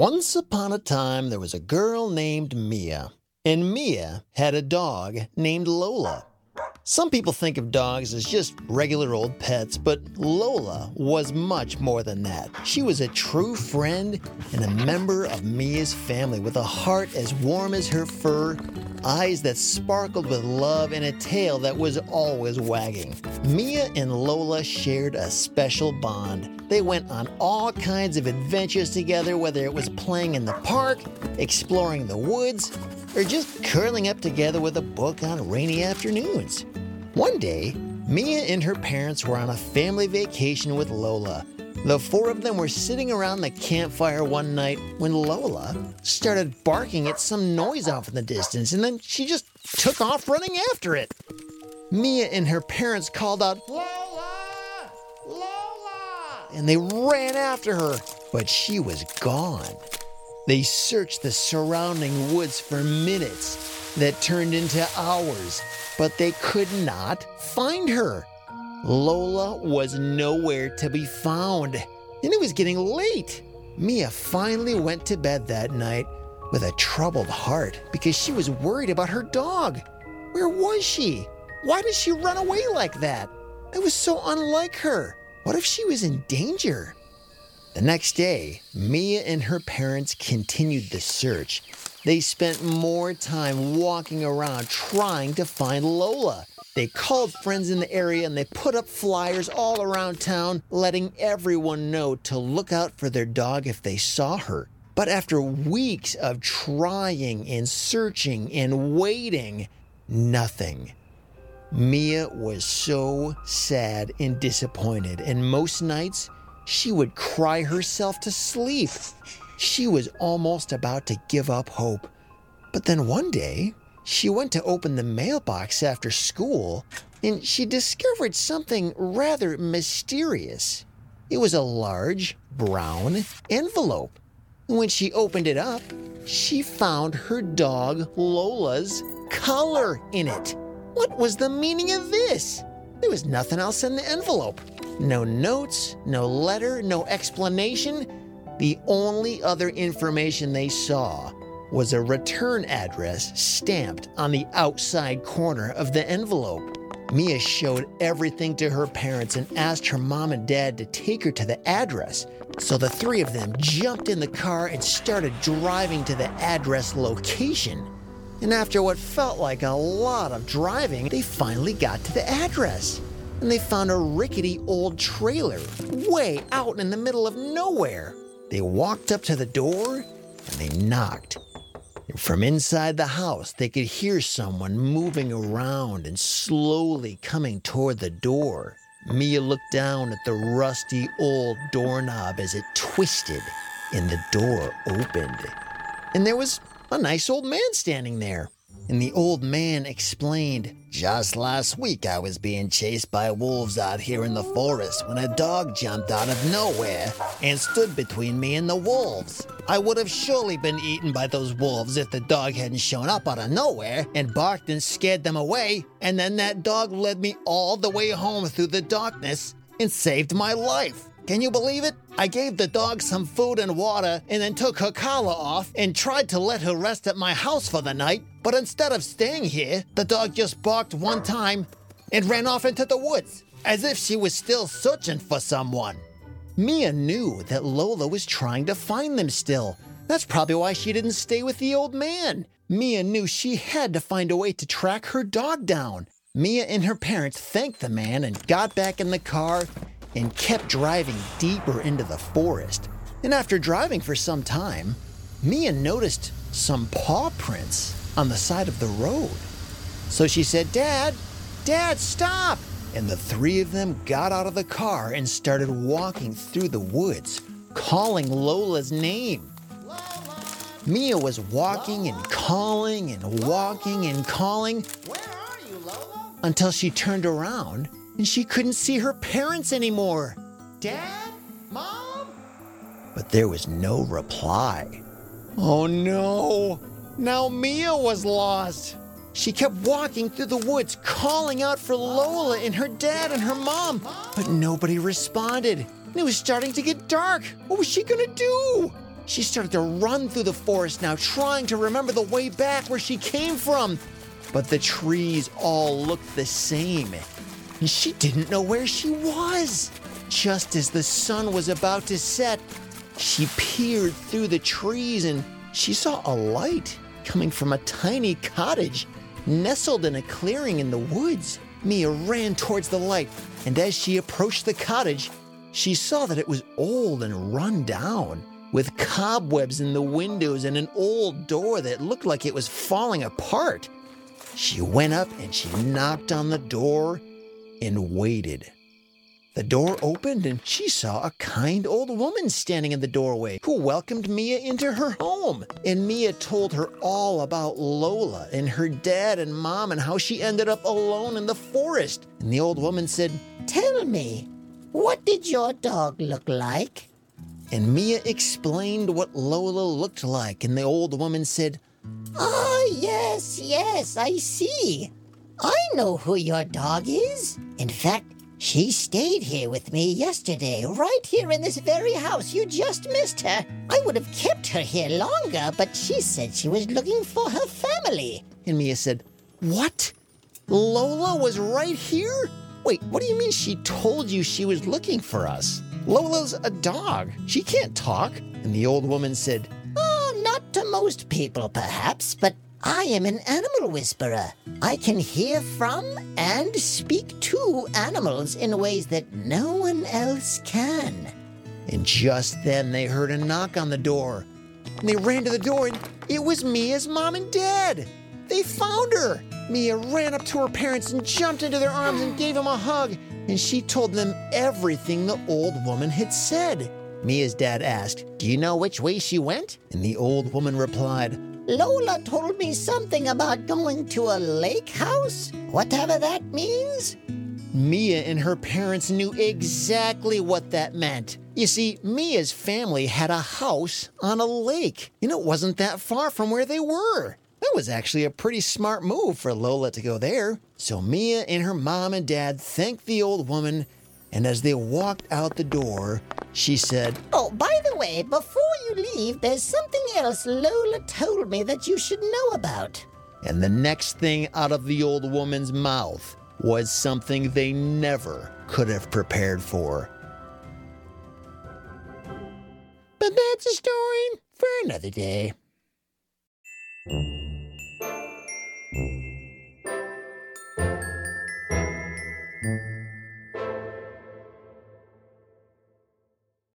Once upon a time, there was a girl named Mia, and Mia had a dog named Lola. Some people think of dogs as just regular old pets, but Lola was much more than that. She was a true friend and a member of Mia's family with a heart as warm as her fur, eyes that sparkled with love, and a tail that was always wagging. Mia and Lola shared a special bond. They went on all kinds of adventures together, whether it was playing in the park, exploring the woods, or just curling up together with a book on rainy afternoons. One day, Mia and her parents were on a family vacation with Lola. The four of them were sitting around the campfire one night when Lola started barking at some noise off in the distance, and then she just took off running after it. Mia and her parents called out, Lola! Lola! And they ran after her, but she was gone. They searched the surrounding woods for minutes that turned into hours, but they could not find her. Lola was nowhere to be found, and it was getting late. Mia finally went to bed that night with a troubled heart because she was worried about her dog. Where was she? Why did she run away like that? It was so unlike her. What if she was in danger? The next day, Mia and her parents continued the search. They spent more time walking around trying to find Lola. They called friends in the area and they put up flyers all around town, letting everyone know to look out for their dog if they saw her. But after weeks of trying and searching and waiting, nothing. Mia was so sad and disappointed, and most nights she would cry herself to sleep. She was almost about to give up hope. But then one day, she went to open the mailbox after school and she discovered something rather mysterious. It was a large brown envelope. When she opened it up, she found her dog Lola's collar in it. What was the meaning of this? There was nothing else in the envelope. No notes, no letter, no explanation. The only other information they saw was a return address stamped on the outside corner of the envelope. Mia showed everything to her parents and asked her mom and dad to take her to the address. So the three of them jumped in the car and started driving to the address location. And after what felt like a lot of driving, they finally got to the address and they found a rickety old trailer way out in the middle of nowhere. They walked up to the door and they knocked. From inside the house, they could hear someone moving around and slowly coming toward the door. Mia looked down at the rusty old doorknob as it twisted and the door opened. And there was a nice old man standing there. And the old man explained, Just last week I was being chased by wolves out here in the forest when a dog jumped out of nowhere and stood between me and the wolves. I would have surely been eaten by those wolves if the dog hadn't shown up out of nowhere and barked and scared them away. And then that dog led me all the way home through the darkness and saved my life. Can you believe it? I gave the dog some food and water and then took her collar off and tried to let her rest at my house for the night. But instead of staying here, the dog just barked one time and ran off into the woods as if she was still searching for someone. Mia knew that Lola was trying to find them still. That's probably why she didn't stay with the old man. Mia knew she had to find a way to track her dog down. Mia and her parents thanked the man and got back in the car and kept driving deeper into the forest. And after driving for some time, Mia noticed some paw prints on the side of the road. So she said, Dad, Dad, stop! And the three of them got out of the car and started walking through the woods, calling Lola's name. Mia was walking and calling and walking and calling. Where are you, Lola? Until she turned around and she couldn't see her parents anymore. Dad? Mom? But there was no reply. Oh no! Now Mia was lost. She kept walking through the woods, calling out for Lola and her dad and her mom, but nobody responded. It was starting to get dark. What was she gonna do? She started to run through the forest now, trying to remember the way back where she came from. But the trees all looked the same, she didn't know where she was. Just as the sun was about to set, she peered through the trees and she saw a light coming from a tiny cottage nestled in a clearing in the woods. Mia ran towards the light, and as she approached the cottage, she saw that it was old and run down, with cobwebs in the windows and an old door that looked like it was falling apart. She went up and she knocked on the door and waited. The door opened and she saw a kind old woman standing in the doorway who welcomed Mia into her home. And Mia told her all about Lola and her dad and mom and how she ended up alone in the forest. And the old woman said, Tell me, what did your dog look like? and Mia explained what Lola looked like. And the old woman said, Ah, yes, yes, I see. I know who your dog is. In fact, she stayed here with me yesterday, right here in this very house. You just missed her. I would have kept her here longer, but she said she was looking for her family. And Mia said, What? Lola was right here? Wait, what do you mean she told you she was looking for us? Lola's a dog. She can't talk. And the old woman said, Oh, not to most people, perhaps, but I am an animal whisperer. I can hear from and speak to animals in ways that no one else can. And just then they heard a knock on the door. And they ran to the door, and it was Mia's mom and dad. They found her. Mia ran up to her parents and jumped into their arms and gave them a hug. And she told them everything the old woman had said. Mia's dad asked, Do you know which way she went? And the old woman replied, Lola told me something about going to a lake house, whatever that means. Mia and her parents knew exactly what that meant. You see, Mia's family had a house on a lake, and it wasn't that far from where they were. That was actually a pretty smart move for Lola to go there. So Mia and her mom and dad thanked the old woman, and as they walked out the door, she said, Oh, by the way, before you leave, there's something else Lola told me that you should know about. and the next thing out of the old woman's mouth was something they never could have prepared for. But that's a story for another day.